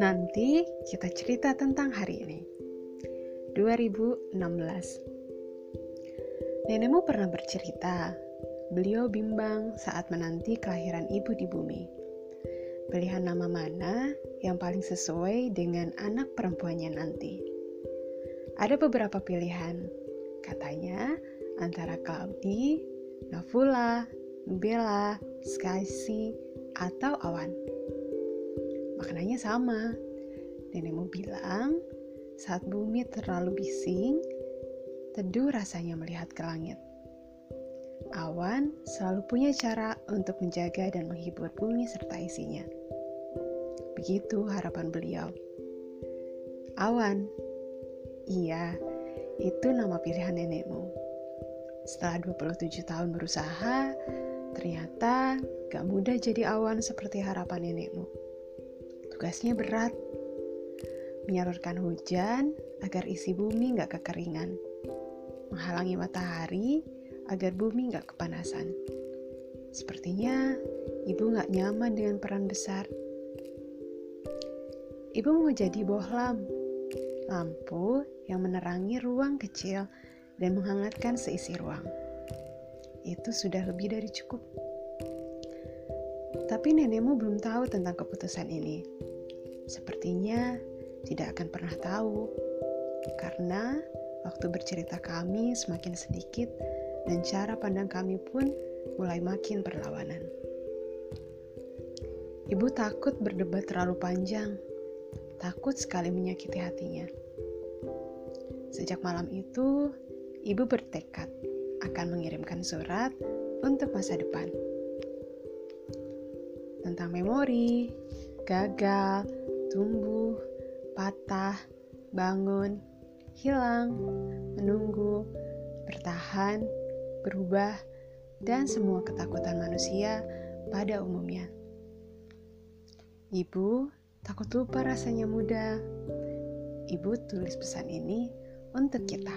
Nanti kita cerita tentang hari ini. 2016. Nenekmu pernah bercerita, beliau bimbang saat menanti kelahiran ibu di bumi. Pilihan nama mana yang paling sesuai dengan anak perempuannya nanti? Ada beberapa pilihan, katanya antara Claudi, Navula, Nubella, Skysi, atau Awan. Maknanya sama. Nenekmu bilang, saat bumi terlalu bising, teduh rasanya melihat ke langit. Awan selalu punya cara untuk menjaga dan menghibur bumi serta isinya. Begitu harapan beliau. Awan, iya, itu nama pilihan nenekmu. Setelah 27 tahun berusaha, ternyata gak mudah jadi awan seperti harapan nenekmu. Tugasnya berat, menyalurkan hujan agar isi bumi nggak kekeringan, menghalangi matahari agar bumi nggak kepanasan. Sepertinya ibu nggak nyaman dengan peran besar. Ibu mau jadi bohlam, lampu yang menerangi ruang kecil dan menghangatkan seisi ruang. Itu sudah lebih dari cukup. Tapi nenekmu belum tahu tentang keputusan ini. Sepertinya tidak akan pernah tahu, karena waktu bercerita kami semakin sedikit dan cara pandang kami pun mulai makin berlawanan. Ibu takut berdebat terlalu panjang, takut sekali menyakiti hatinya. Sejak malam itu, ibu bertekad akan mengirimkan surat untuk masa depan tentang memori, gagal, tumbuh, patah, bangun, hilang, menunggu, bertahan, berubah, dan semua ketakutan manusia pada umumnya. Ibu takut lupa rasanya muda. Ibu tulis pesan ini untuk kita.